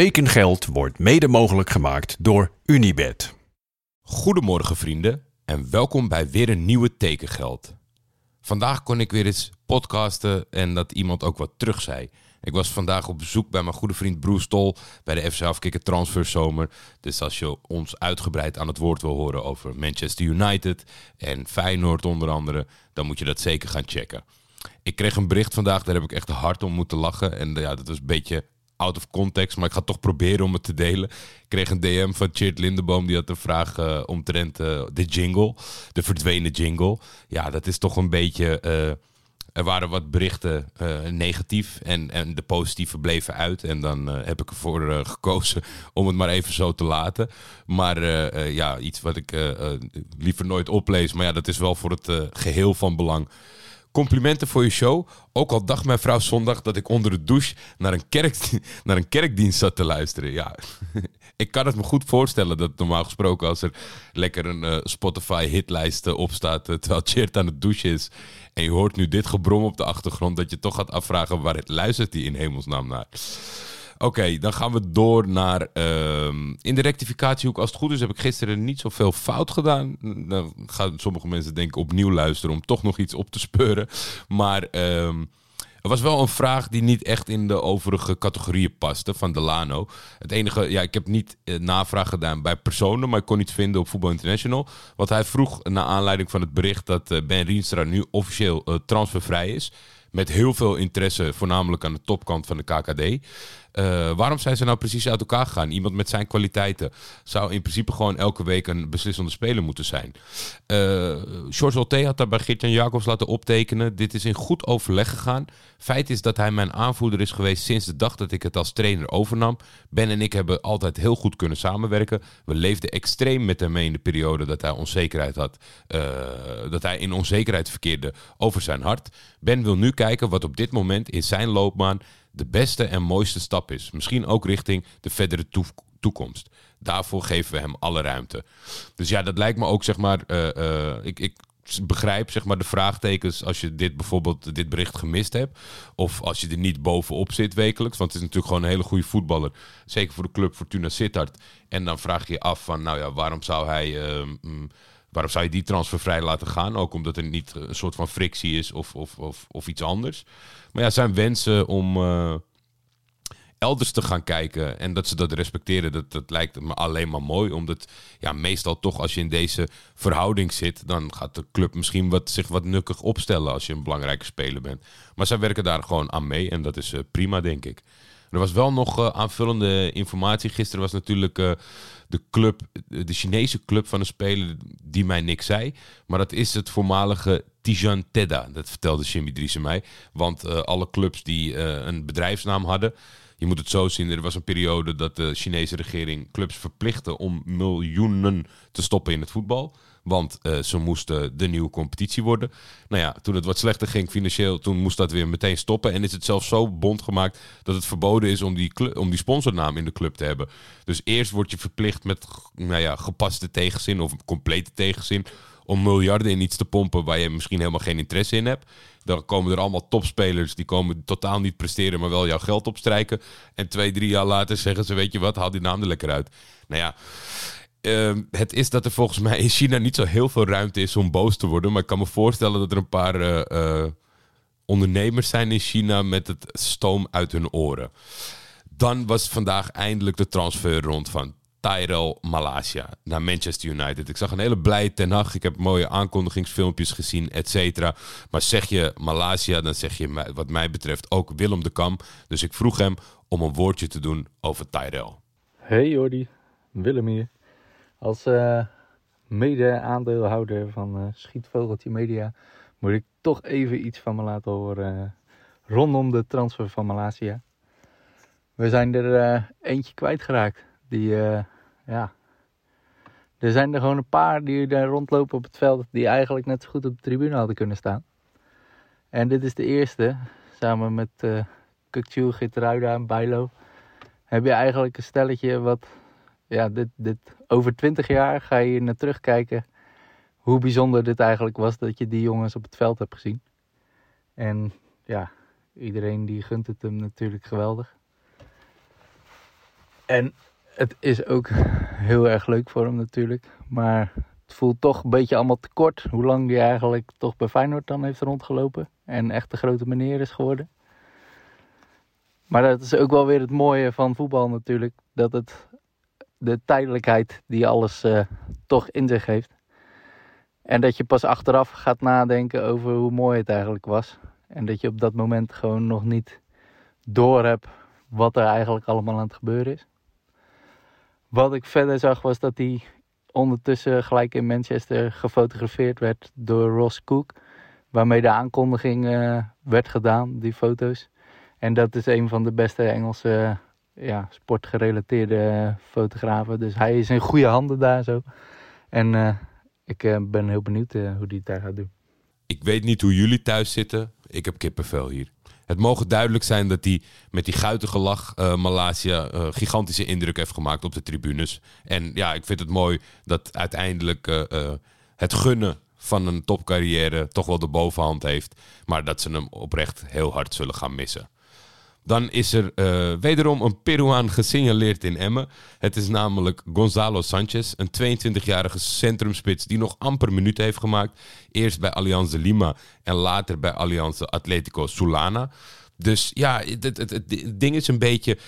Tekengeld wordt mede mogelijk gemaakt door Unibed. Goedemorgen vrienden en welkom bij weer een nieuwe Tekengeld. Vandaag kon ik weer eens podcasten en dat iemand ook wat terug zei. Ik was vandaag op bezoek bij mijn goede vriend Bruce Tol bij de FC Afkikken Transferzomer. Dus als je ons uitgebreid aan het woord wil horen over Manchester United en Feyenoord onder andere, dan moet je dat zeker gaan checken. Ik kreeg een bericht vandaag, daar heb ik echt hard om moeten lachen. En ja, dat was een beetje out of context, maar ik ga toch proberen om het te delen. Ik kreeg een DM van Chert Lindeboom, die had een vraag uh, omtrent uh, de jingle, de verdwenen jingle. Ja, dat is toch een beetje... Uh, er waren wat berichten negatief en, en de positieve bleven uit. En dan heb ik ervoor gekozen om het maar even zo te laten. Maar ja, iets wat ik liever nooit oplees. Maar ja, dat is wel voor het geheel van belang. Complimenten voor je show. Ook al dacht mijn vrouw zondag dat ik onder de douche naar een, kerk, naar een kerkdienst zat te luisteren. Ja, ik kan het me goed voorstellen dat normaal gesproken als er lekker een uh, Spotify hitlijst op staat uh, terwijl Chert aan het douchen is. En je hoort nu dit gebrom op de achtergrond dat je toch gaat afvragen waar het luistert die in hemelsnaam naar. Oké, dan gaan we door naar. Uh, in de rectificatiehoek, als het goed is, heb ik gisteren niet zoveel fout gedaan. Dan gaan sommige mensen denk ik opnieuw luisteren om toch nog iets op te speuren. Maar. Uh, er was wel een vraag die niet echt in de overige categorieën paste van Delano. Het enige, ja, ik heb niet eh, navraag gedaan bij personen, maar ik kon iets vinden op Voetbal International. Wat hij vroeg naar aanleiding van het bericht dat uh, Ben Rienstra nu officieel uh, transfervrij is. Met heel veel interesse, voornamelijk aan de topkant van de KKD. Uh, waarom zijn ze nou precies uit elkaar gegaan? Iemand met zijn kwaliteiten zou in principe gewoon elke week een beslissende speler moeten zijn. Uh, George Olte had daar bij Geert-Jan Jacobs laten optekenen. Dit is in goed overleg gegaan. Feit is dat hij mijn aanvoerder is geweest sinds de dag dat ik het als trainer overnam. Ben en ik hebben altijd heel goed kunnen samenwerken. We leefden extreem met hem mee in de periode dat hij onzekerheid had. Uh, dat hij in onzekerheid verkeerde over zijn hart. Ben wil nu kijken wat op dit moment in zijn loopbaan de beste en mooiste stap is. Misschien ook richting de verdere toekomst. Daarvoor geven we hem alle ruimte. Dus ja, dat lijkt me ook, zeg maar, uh, uh, ik, ik begrijp zeg maar de vraagtekens als je dit bijvoorbeeld dit bericht gemist hebt of als je er niet bovenop zit wekelijks, want het is natuurlijk gewoon een hele goede voetballer, zeker voor de club Fortuna Sittard. En dan vraag je je af van, nou ja, waarom zou hij uh, Waarom zou je die transfer vrij laten gaan? Ook omdat er niet een soort van frictie is of, of, of, of iets anders. Maar ja, zijn wensen om uh, elders te gaan kijken en dat ze dat respecteren, dat, dat lijkt me alleen maar mooi. Omdat ja, meestal toch als je in deze verhouding zit, dan gaat de club misschien wat, zich wat nukkig opstellen als je een belangrijke speler bent. Maar zij werken daar gewoon aan mee en dat is uh, prima, denk ik. Er was wel nog aanvullende informatie. Gisteren was natuurlijk de club, de Chinese club van een speler die mij niks zei. Maar dat is het voormalige Tijan Tedda. Dat vertelde Jimmy Driessen mij. Want uh, alle clubs die een bedrijfsnaam hadden. Je moet het zo zien, er was een periode dat de Chinese regering clubs verplichtte om miljoenen te stoppen in het voetbal. Want uh, ze moesten de nieuwe competitie worden. Nou ja, toen het wat slechter ging financieel, toen moest dat weer meteen stoppen. En is het zelfs zo bond gemaakt dat het verboden is om die, om die sponsornaam in de club te hebben. Dus eerst word je verplicht met nou ja, gepaste tegenzin of complete tegenzin om miljarden in iets te pompen waar je misschien helemaal geen interesse in hebt. Dan komen er allemaal topspelers die komen totaal niet presteren, maar wel jouw geld opstrijken. En twee, drie jaar later zeggen ze, weet je wat, haal die naam er lekker uit. Nou ja, uh, het is dat er volgens mij in China niet zo heel veel ruimte is om boos te worden. Maar ik kan me voorstellen dat er een paar uh, uh, ondernemers zijn in China met het stoom uit hun oren. Dan was vandaag eindelijk de transfer rond van Tyrell Malasia naar Manchester United. Ik zag een hele blije ten Hag. Ik heb mooie aankondigingsfilmpjes gezien, et cetera. Maar zeg je Malasia, dan zeg je wat mij betreft ook Willem de Kam. Dus ik vroeg hem om een woordje te doen over Tyrell. Hey Jordi, Willem hier. Als uh, mede-aandeelhouder van uh, Schietvogeltje Media moet ik toch even iets van me laten horen uh, rondom de transfer van Malasia. We zijn er eentje kwijtgeraakt. Die, ja, er zijn er gewoon een paar die daar rondlopen op het veld die eigenlijk net zo goed op de tribune hadden kunnen staan. En dit is de eerste, samen met uh, Kukju, Gitruida en Bijlo, heb je eigenlijk een stelletje wat ja, dit, dit, over twintig jaar ga je naar terugkijken hoe bijzonder dit eigenlijk was dat je die jongens op het veld hebt gezien. En ja, iedereen die gunt het hem natuurlijk geweldig. En het is ook heel erg leuk voor hem natuurlijk. Maar het voelt toch een beetje allemaal te kort. Hoe lang hij eigenlijk toch bij Feyenoord dan heeft rondgelopen. En echt de grote meneer is geworden. Maar dat is ook wel weer het mooie van voetbal natuurlijk. Dat het de tijdelijkheid die alles uh, toch in zich heeft. En dat je pas achteraf gaat nadenken over hoe mooi het eigenlijk was. En dat je op dat moment gewoon nog niet door hebt wat er eigenlijk allemaal aan het gebeuren is. Wat ik verder zag was dat hij ondertussen gelijk in Manchester gefotografeerd werd door Ross Cook. Waarmee de aankondiging uh, werd gedaan, die foto's. En dat is een van de beste Engelse ja, sportgerelateerde fotografen. Dus hij is in goede handen daar zo. En uh, ik uh, ben heel benieuwd hoe hij het daar gaat doen. Ik weet niet hoe jullie thuis zitten. Ik heb kippenvel hier. Het mogen duidelijk zijn dat hij met die guitige lach uh, Malaysia uh, gigantische indruk heeft gemaakt op de tribunes. En ja, ik vind het mooi dat uiteindelijk uh, het gunnen van een topcarrière toch wel de bovenhand heeft. Maar dat ze hem oprecht heel hard zullen gaan missen. Dan is er uh, wederom een Peruaan gesignaleerd in Emmen. Het is namelijk Gonzalo Sanchez, een 22-jarige centrumspits die nog amper minuten heeft gemaakt. Eerst bij Alianza Lima en later bij Alianza Atletico Sulana. Dus ja, het ding is een beetje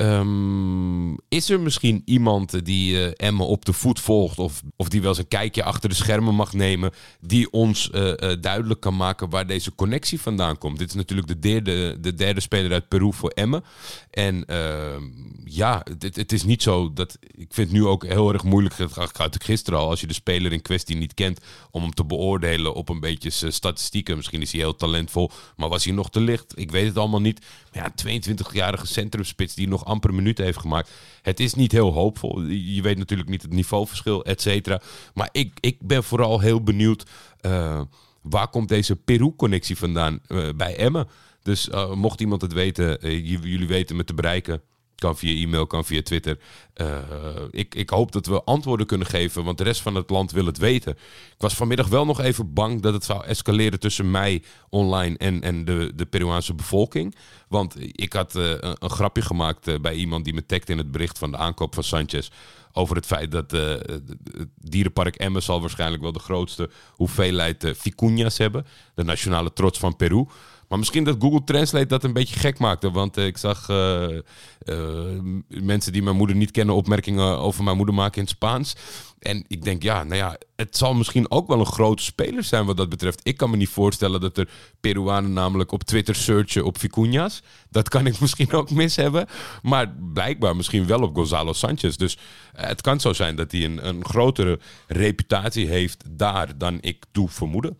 Um, is er misschien iemand die uh, Emma op de voet volgt of, of die wel eens een kijkje achter de schermen mag nemen, die ons uh, uh, duidelijk kan maken waar deze connectie vandaan komt? Dit is natuurlijk de derde, de derde speler uit Peru voor Emmen. En ehm, ja, het, het, is niet zo dat. Ik vind het nu ook heel erg moeilijk. Gaat ik gisteren al. Als je de speler in kwestie niet kent. om hem te beoordelen op een beetje statistieken. Misschien is hij heel talentvol. Maar was hij nog te licht? Ik weet het allemaal niet. Maar ja, 22-jarige centrumspits die nog amper minuten heeft gemaakt. Het is niet heel hoopvol. Je weet natuurlijk niet het niveauverschil, et cetera. Maar ik, ik ben vooral heel benieuwd. Uh, waar komt deze Peru-connectie vandaan uh, bij Emmen? Dus uh, mocht iemand het weten, jullie weten me te bereiken. Kan via e-mail, kan via Twitter. Uh, ik, ik hoop dat we antwoorden kunnen geven, want de rest van het land wil het weten. Ik was vanmiddag wel nog even bang dat het zou escaleren tussen mij online en, en de, de Peruaanse bevolking. Want ik had uh, een, grapje gemaakt uh, bij iemand die me tagde in het bericht van de aankoop van Sanchez. Over het feit dat het dierenpark Emmen zal waarschijnlijk wel de grootste hoeveelheid vicuñas hebben. De nationale trots van Peru. Maar misschien dat Google Translate dat een beetje gek maakte. Want uh, ik zag uh, uh, mensen die mijn moeder niet kennen opmerkingen over mijn moeder maken in het Spaans. En ik denk, ja, nou ja, het zal misschien ook wel een grote speler zijn wat dat betreft. Ik kan me niet voorstellen dat er Peruanen namelijk op Twitter searchen op Vicuñas. Dat kan ik misschien ook mis hebben. Maar blijkbaar misschien wel op Gonzalo Sanchez. Dus het kan zo zijn dat hij een, grotere reputatie heeft daar dan ik toe vermoeden.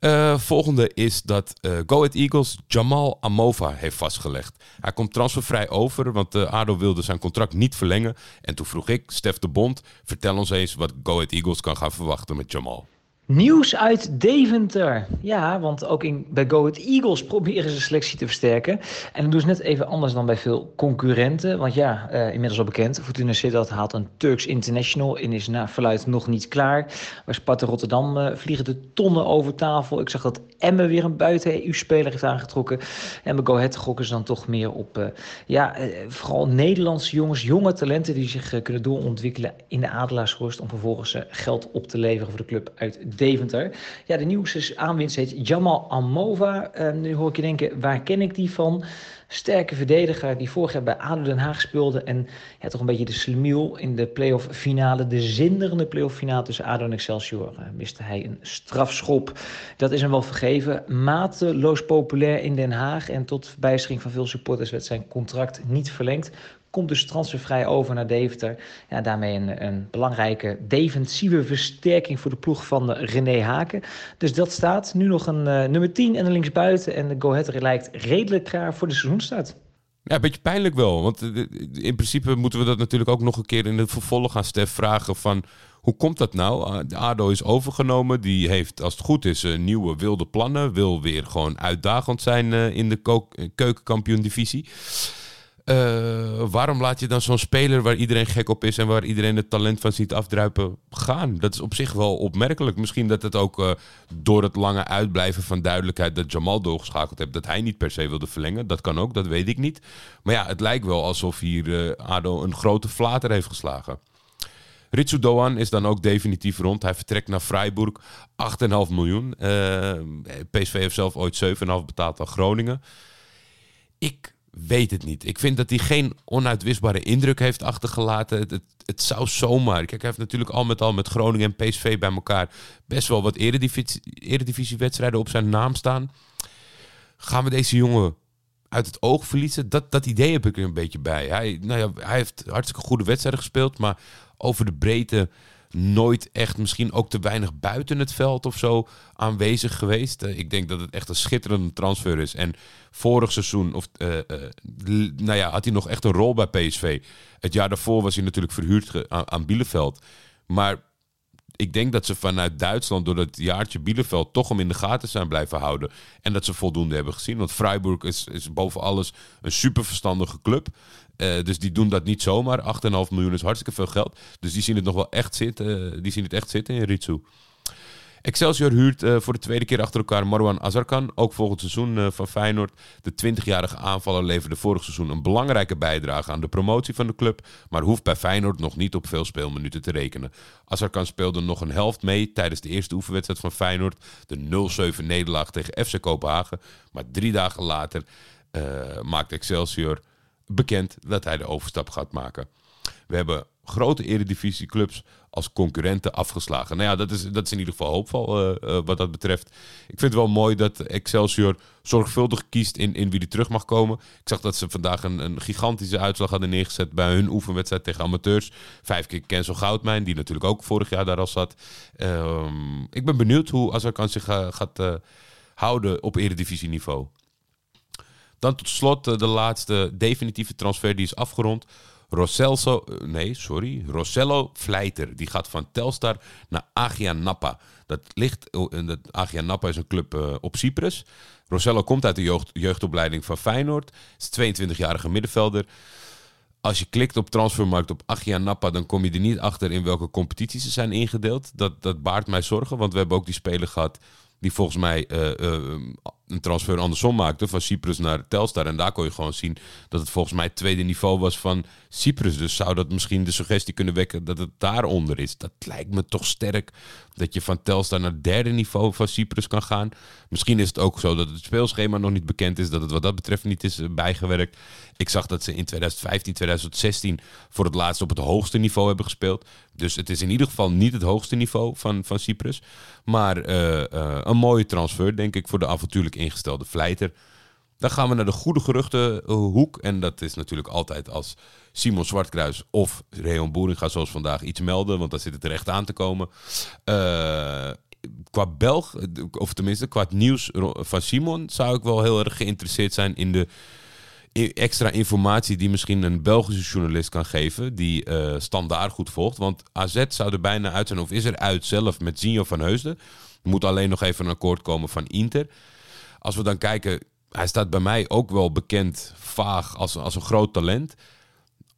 Uh, volgende is dat uh, Go Ahead Eagles Jamal Amova heeft vastgelegd. Hij komt transfervrij over, want uh, wilde zijn contract niet verlengen. En toen vroeg ik, Stef de Bond, vertel ons eens wat Go Ahead Eagles kan gaan verwachten met Jamal. Nieuws uit Deventer. Ja, want ook in, bij Go Ahead Eagles proberen ze selectie te versterken. En dat doen ze net even anders dan bij veel concurrenten. Want ja, uh, inmiddels al bekend. Fortuna Sittard haalt een Turks International en is naar verluid nog niet klaar. Bij Sparta Rotterdam uh, vliegen de tonnen over tafel. Ik zag dat Emmen weer een buiten-EU-speler heeft aangetrokken. En bij Go Ahead gokken ze dan toch meer op... Uh, ja, vooral Nederlandse jongens, jonge talenten... die zich kunnen doorontwikkelen in de Adelaarshorst... om vervolgens geld op te leveren voor de club uit. Ja, de nieuwste aanwinst heet Jamal Amova. Uh, nu hoor ik je denken, waar ken ik die van? Sterke verdediger die vorig jaar bij ADO Den Haag speelde. En ja, toch een beetje de slimiel in de playoff finale. De zinderende playoff finale tussen ADO en Excelsior. Uh, miste hij een strafschop. Dat is hem wel vergeven. Mateloos populair in Den Haag. En tot verbijstering van veel supporters werd zijn contract niet verlengd. Komt dus transfervrij over naar Deventer. Ja, daarmee een, een belangrijke defensieve versterking voor de ploeg van René Haken. Dus dat staat nu nog een uh, nummer 10 en een linksbuiten. En de Go lijkt redelijk klaar voor de seizoenstart. Ja, een beetje pijnlijk wel. Want in principe moeten we dat natuurlijk ook nog een keer in het vervolg aan Stef vragen van... Hoe komt dat nou? De ADO is overgenomen. Die heeft, als het goed is, nieuwe wilde plannen. Wil weer gewoon uitdagend zijn in de keukenkampioen Eh, waarom laat je dan zo'n speler waar iedereen gek op is en waar iedereen het talent van ziet afdruipen gaan? Dat is op zich wel opmerkelijk. Misschien dat het ook eh, door het lange uitblijven van duidelijkheid dat Jamal doorgeschakeld heeft, dat hij niet per se wilde verlengen. Dat kan ook, dat weet ik niet. Maar ja, het lijkt wel alsof hier uh, Ado een grote flater heeft geslagen. Ritsu Doan is dan ook definitief rond. Hij vertrekt naar Freiburg. 8,5 miljoen. PSV heeft zelf ooit 7,5 betaald aan Groningen. Ik weet het niet. Ik vind dat hij geen onuitwisbare indruk heeft achtergelaten. Het, het, zou zomaar. Kijk, hij heeft natuurlijk al met al met Groningen en PSV bij elkaar best wel wat eredivisie, eredivisiewedstrijden op zijn naam staan. Gaan we deze jongen uit het oog verliezen? Dat, dat idee heb ik er een beetje bij. Hij, nou ja, hij heeft hartstikke goede wedstrijden gespeeld, maar over de breedte nooit echt, misschien ook te weinig buiten het veld of zo aanwezig geweest. Uh, ik denk dat het echt een schitterende transfer is. En vorig seizoen, of, uh, uh, nou ja, had hij nog echt een rol bij PSV. Het jaar daarvoor was hij natuurlijk verhuurd aan, aan. Maar ik denk dat ze vanuit Duitsland door dat jaartje Bielefeld toch om in de gaten zijn blijven houden. En dat ze voldoende hebben gezien. Want Freiburg is, is boven alles een super verstandige club. Uh, dus die doen dat niet zomaar. 8,5 miljoen is hartstikke veel geld. Dus die zien het nog wel echt zitten. Uh, die zien het echt zitten in Ritsu. Excelsior huurt uh, voor de tweede keer achter elkaar Marwan Azarkan. Ook volgend seizoen van Feyenoord. De 20-jarige aanvaller leverde vorig seizoen een belangrijke bijdrage aan de promotie van de club. Maar hoeft bij Feyenoord nog niet op veel speelminuten te rekenen. Azarkan speelde nog een helft mee tijdens de eerste oefenwedstrijd van Feyenoord. De 0-7 nederlaag tegen FC Kopenhagen. Maar drie dagen later maakt Excelsior bekend dat hij de overstap gaat maken. We hebben grote eredivisieclubs als concurrenten afgeslagen. Nou ja, dat is, dat is in ieder geval hoopvol uh, uh, wat dat betreft. Ik vind het wel mooi dat Excelsior zorgvuldig kiest in, in wie die terug mag komen. Ik zag dat ze vandaag een, een gigantische uitslag hadden neergezet bij hun oefenwedstrijd tegen amateurs. Vijf keer Kensel Goudmijn, die natuurlijk ook vorig jaar daar al zat. Uh, ik ben benieuwd hoe Azarkan zich gaat eh, houden op eredivisieniveau. Dan tot slot de laatste definitieve transfer die is afgerond. Rosselso, nee, sorry, Rossello Vleiter. Die gaat van Telstar naar Agia Napa. Dat ligt, Agia Napa is een club uh, op Cyprus. Rossello komt uit de jeugd, jeugdopleiding van Feyenoord. Is 22-jarige middenvelder. Als je klikt op transfermarkt op Agia Napa, dan kom je er niet achter in welke competities ze zijn ingedeeld. Dat, dat baart mij zorgen, want we hebben ook die speler gehad die volgens mij uh, uh, een transfer andersom maakte van Cyprus naar Telstar. En daar kon je gewoon zien dat het volgens mij het tweede niveau was van Cyprus. Dus zou dat misschien de suggestie kunnen wekken dat het daaronder is. Dat lijkt me toch sterk dat je van Telstar naar het derde niveau van Cyprus kan gaan. Misschien is het ook zo dat het speelschema nog niet bekend is, dat het wat dat betreft niet is bijgewerkt. Ik zag dat ze in 2015, 2016 voor het laatst op het hoogste niveau hebben gespeeld. Dus het is in ieder geval niet het hoogste niveau van, van Cyprus. Maar uh, uh, een mooie transfer, denk ik, voor de avontuurlijk ingestelde Vleiter. Dan gaan we naar de goede geruchtenhoek. En dat is natuurlijk altijd als Simon Zwartkruis of Reon Boeringa zoals vandaag iets melden. Want dan zit het er echt aan te komen. Uh, qua Belg, of tenminste qua nieuws van Simon... zou ik wel heel erg geïnteresseerd zijn in de extra informatie die misschien een Belgische journalist kan geven, die uh, standaard goed volgt. Want AZ zou er bijna uit zijn, of is er uit zelf met Zinho van Heusden. Er moet alleen nog even een akkoord komen van Inter. Als we dan kijken, hij staat bij mij ook wel bekend, vaag, als, als een groot talent.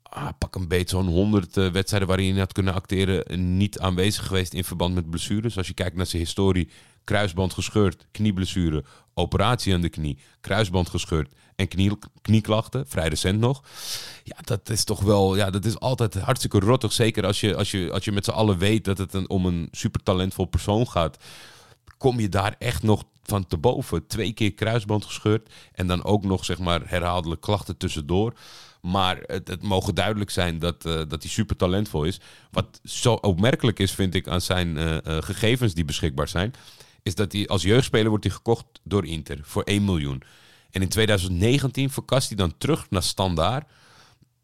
Ah, pak een beetje zo'n 100 uh, wedstrijden waarin hij had kunnen acteren. Niet aanwezig geweest in verband met blessures. Als je kijkt naar zijn historie, kruisband gescheurd, knieblessure, operatie aan de knie, kruisband gescheurd en knie, knieklachten, vrij recent nog. Ja, dat is toch wel, ja, dat is altijd hartstikke rottig. Zeker als je, als je, als je met z'n allen weet dat het om een super talentvol persoon gaat. Kom je daar echt nog van te boven. Twee keer kruisband gescheurd en dan ook nog zeg maar herhaaldelijk klachten tussendoor. Maar het, het mogen duidelijk zijn dat, uh, dat hij super talentvol is. Wat zo opmerkelijk is, vind ik, aan zijn uh, uh, gegevens die beschikbaar zijn is dat hij als jeugdspeler wordt hij gekocht door Inter voor 1 miljoen. En in 2019 verkast hij dan terug naar Standaard.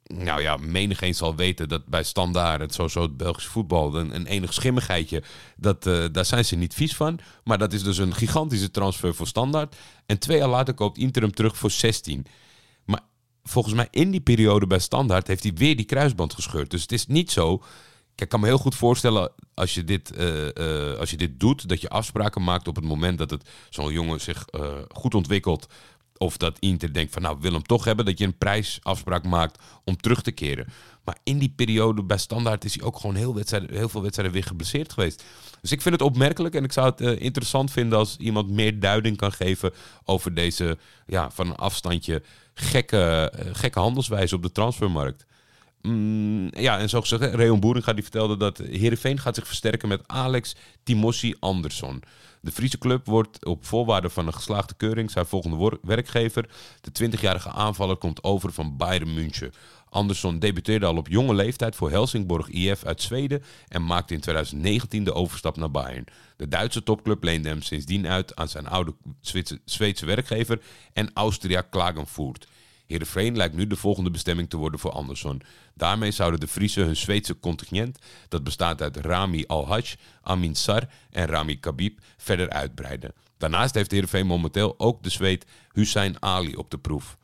Nou ja, menigeen zal weten dat bij Standaard, het sowieso het Belgische voetbal, een, enig schimmigheidje, dat, uh, daar zijn ze niet vies van. Maar dat is dus een gigantische transfer voor Standaard. En twee jaar later koopt Inter hem terug voor 16. Maar volgens mij in die periode bij Standaard heeft hij weer die kruisband gescheurd. Dus het is niet zo ik kan me heel goed voorstellen als je dit, uh, uh, als je dit doet, dat je afspraken maakt op het moment dat het zo'n jongen zich uh, goed ontwikkelt. Of dat Inter denkt van nou, wil hem toch hebben. Dat je een prijsafspraak maakt om terug te keren. Maar in die periode bij Standaard is hij ook gewoon heel, heel veel wedstrijden weer geblesseerd geweest. Dus ik vind het opmerkelijk en ik zou het eh, interessant vinden als iemand meer duiding kan geven over deze ja, van een afstandje gekke, eh, gekke handelswijze op de transfermarkt. Mm, ja, en zo gezegd, Reon Boeringa die vertelde dat Heerenveen gaat zich versterken met Alex Timossi Andersson. De Friese club wordt op voorwaarde van een geslaagde keuring zijn volgende werkgever. De 20-jarige aanvaller komt over van Bayern München. Andersson debuteerde al op jonge leeftijd voor Helsingborg IF uit Zweden en maakte in 2019 de overstap naar Bayern. De Duitse topclub leende hem sindsdien uit aan zijn oude Zweedse werkgever en Austria Klagenfurt. Heerenveen lijkt nu de volgende bestemming te worden voor Andersson. Daarmee zouden de Friese hun Zweedse contingent, dat bestaat uit Rami Al-Haj, Amin Sar en Rami Kabib, verder uitbreiden. Daarnaast heeft Heerenveen momenteel ook de Zweed Hussein Ali op de proef.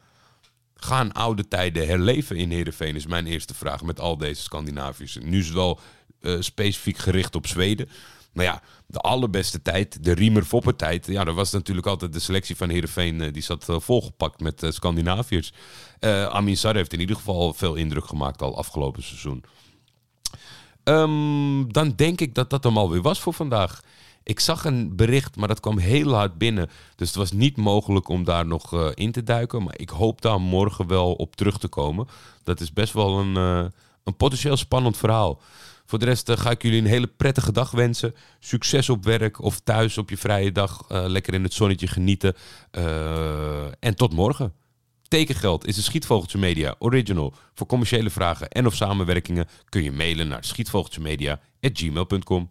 Gaan oude tijden herleven in Heerenveen is mijn eerste vraag met al deze Scandinavische. Nu is het wel uh, specifiek gericht op Zweden. Maar ja, de allerbeste tijd, de Riemer-Fopper tijd. Ja, dat was natuurlijk altijd de selectie van Heerenveen. Uh, die zat uh, volgepakt met uh, Scandinaviërs. Amin Sar heeft in ieder geval veel indruk gemaakt al afgelopen seizoen. Um, dan denk ik dat dat hem alweer was voor vandaag. Ik zag een bericht, maar dat kwam heel hard binnen. Dus het was niet mogelijk om daar nog in te duiken. Maar ik hoop daar morgen wel op terug te komen. Dat is best wel een, een potentieel spannend verhaal. Voor de rest uh, ga ik jullie een hele prettige dag wensen. Succes op werk of thuis op je vrije dag. Uh, lekker in het zonnetje genieten. Uh, en tot morgen. Tekengeld is de Schietvogeltje Media original. Voor commerciële vragen en of samenwerkingen kun je mailen naar schietvogeltjemedia.gmail.com.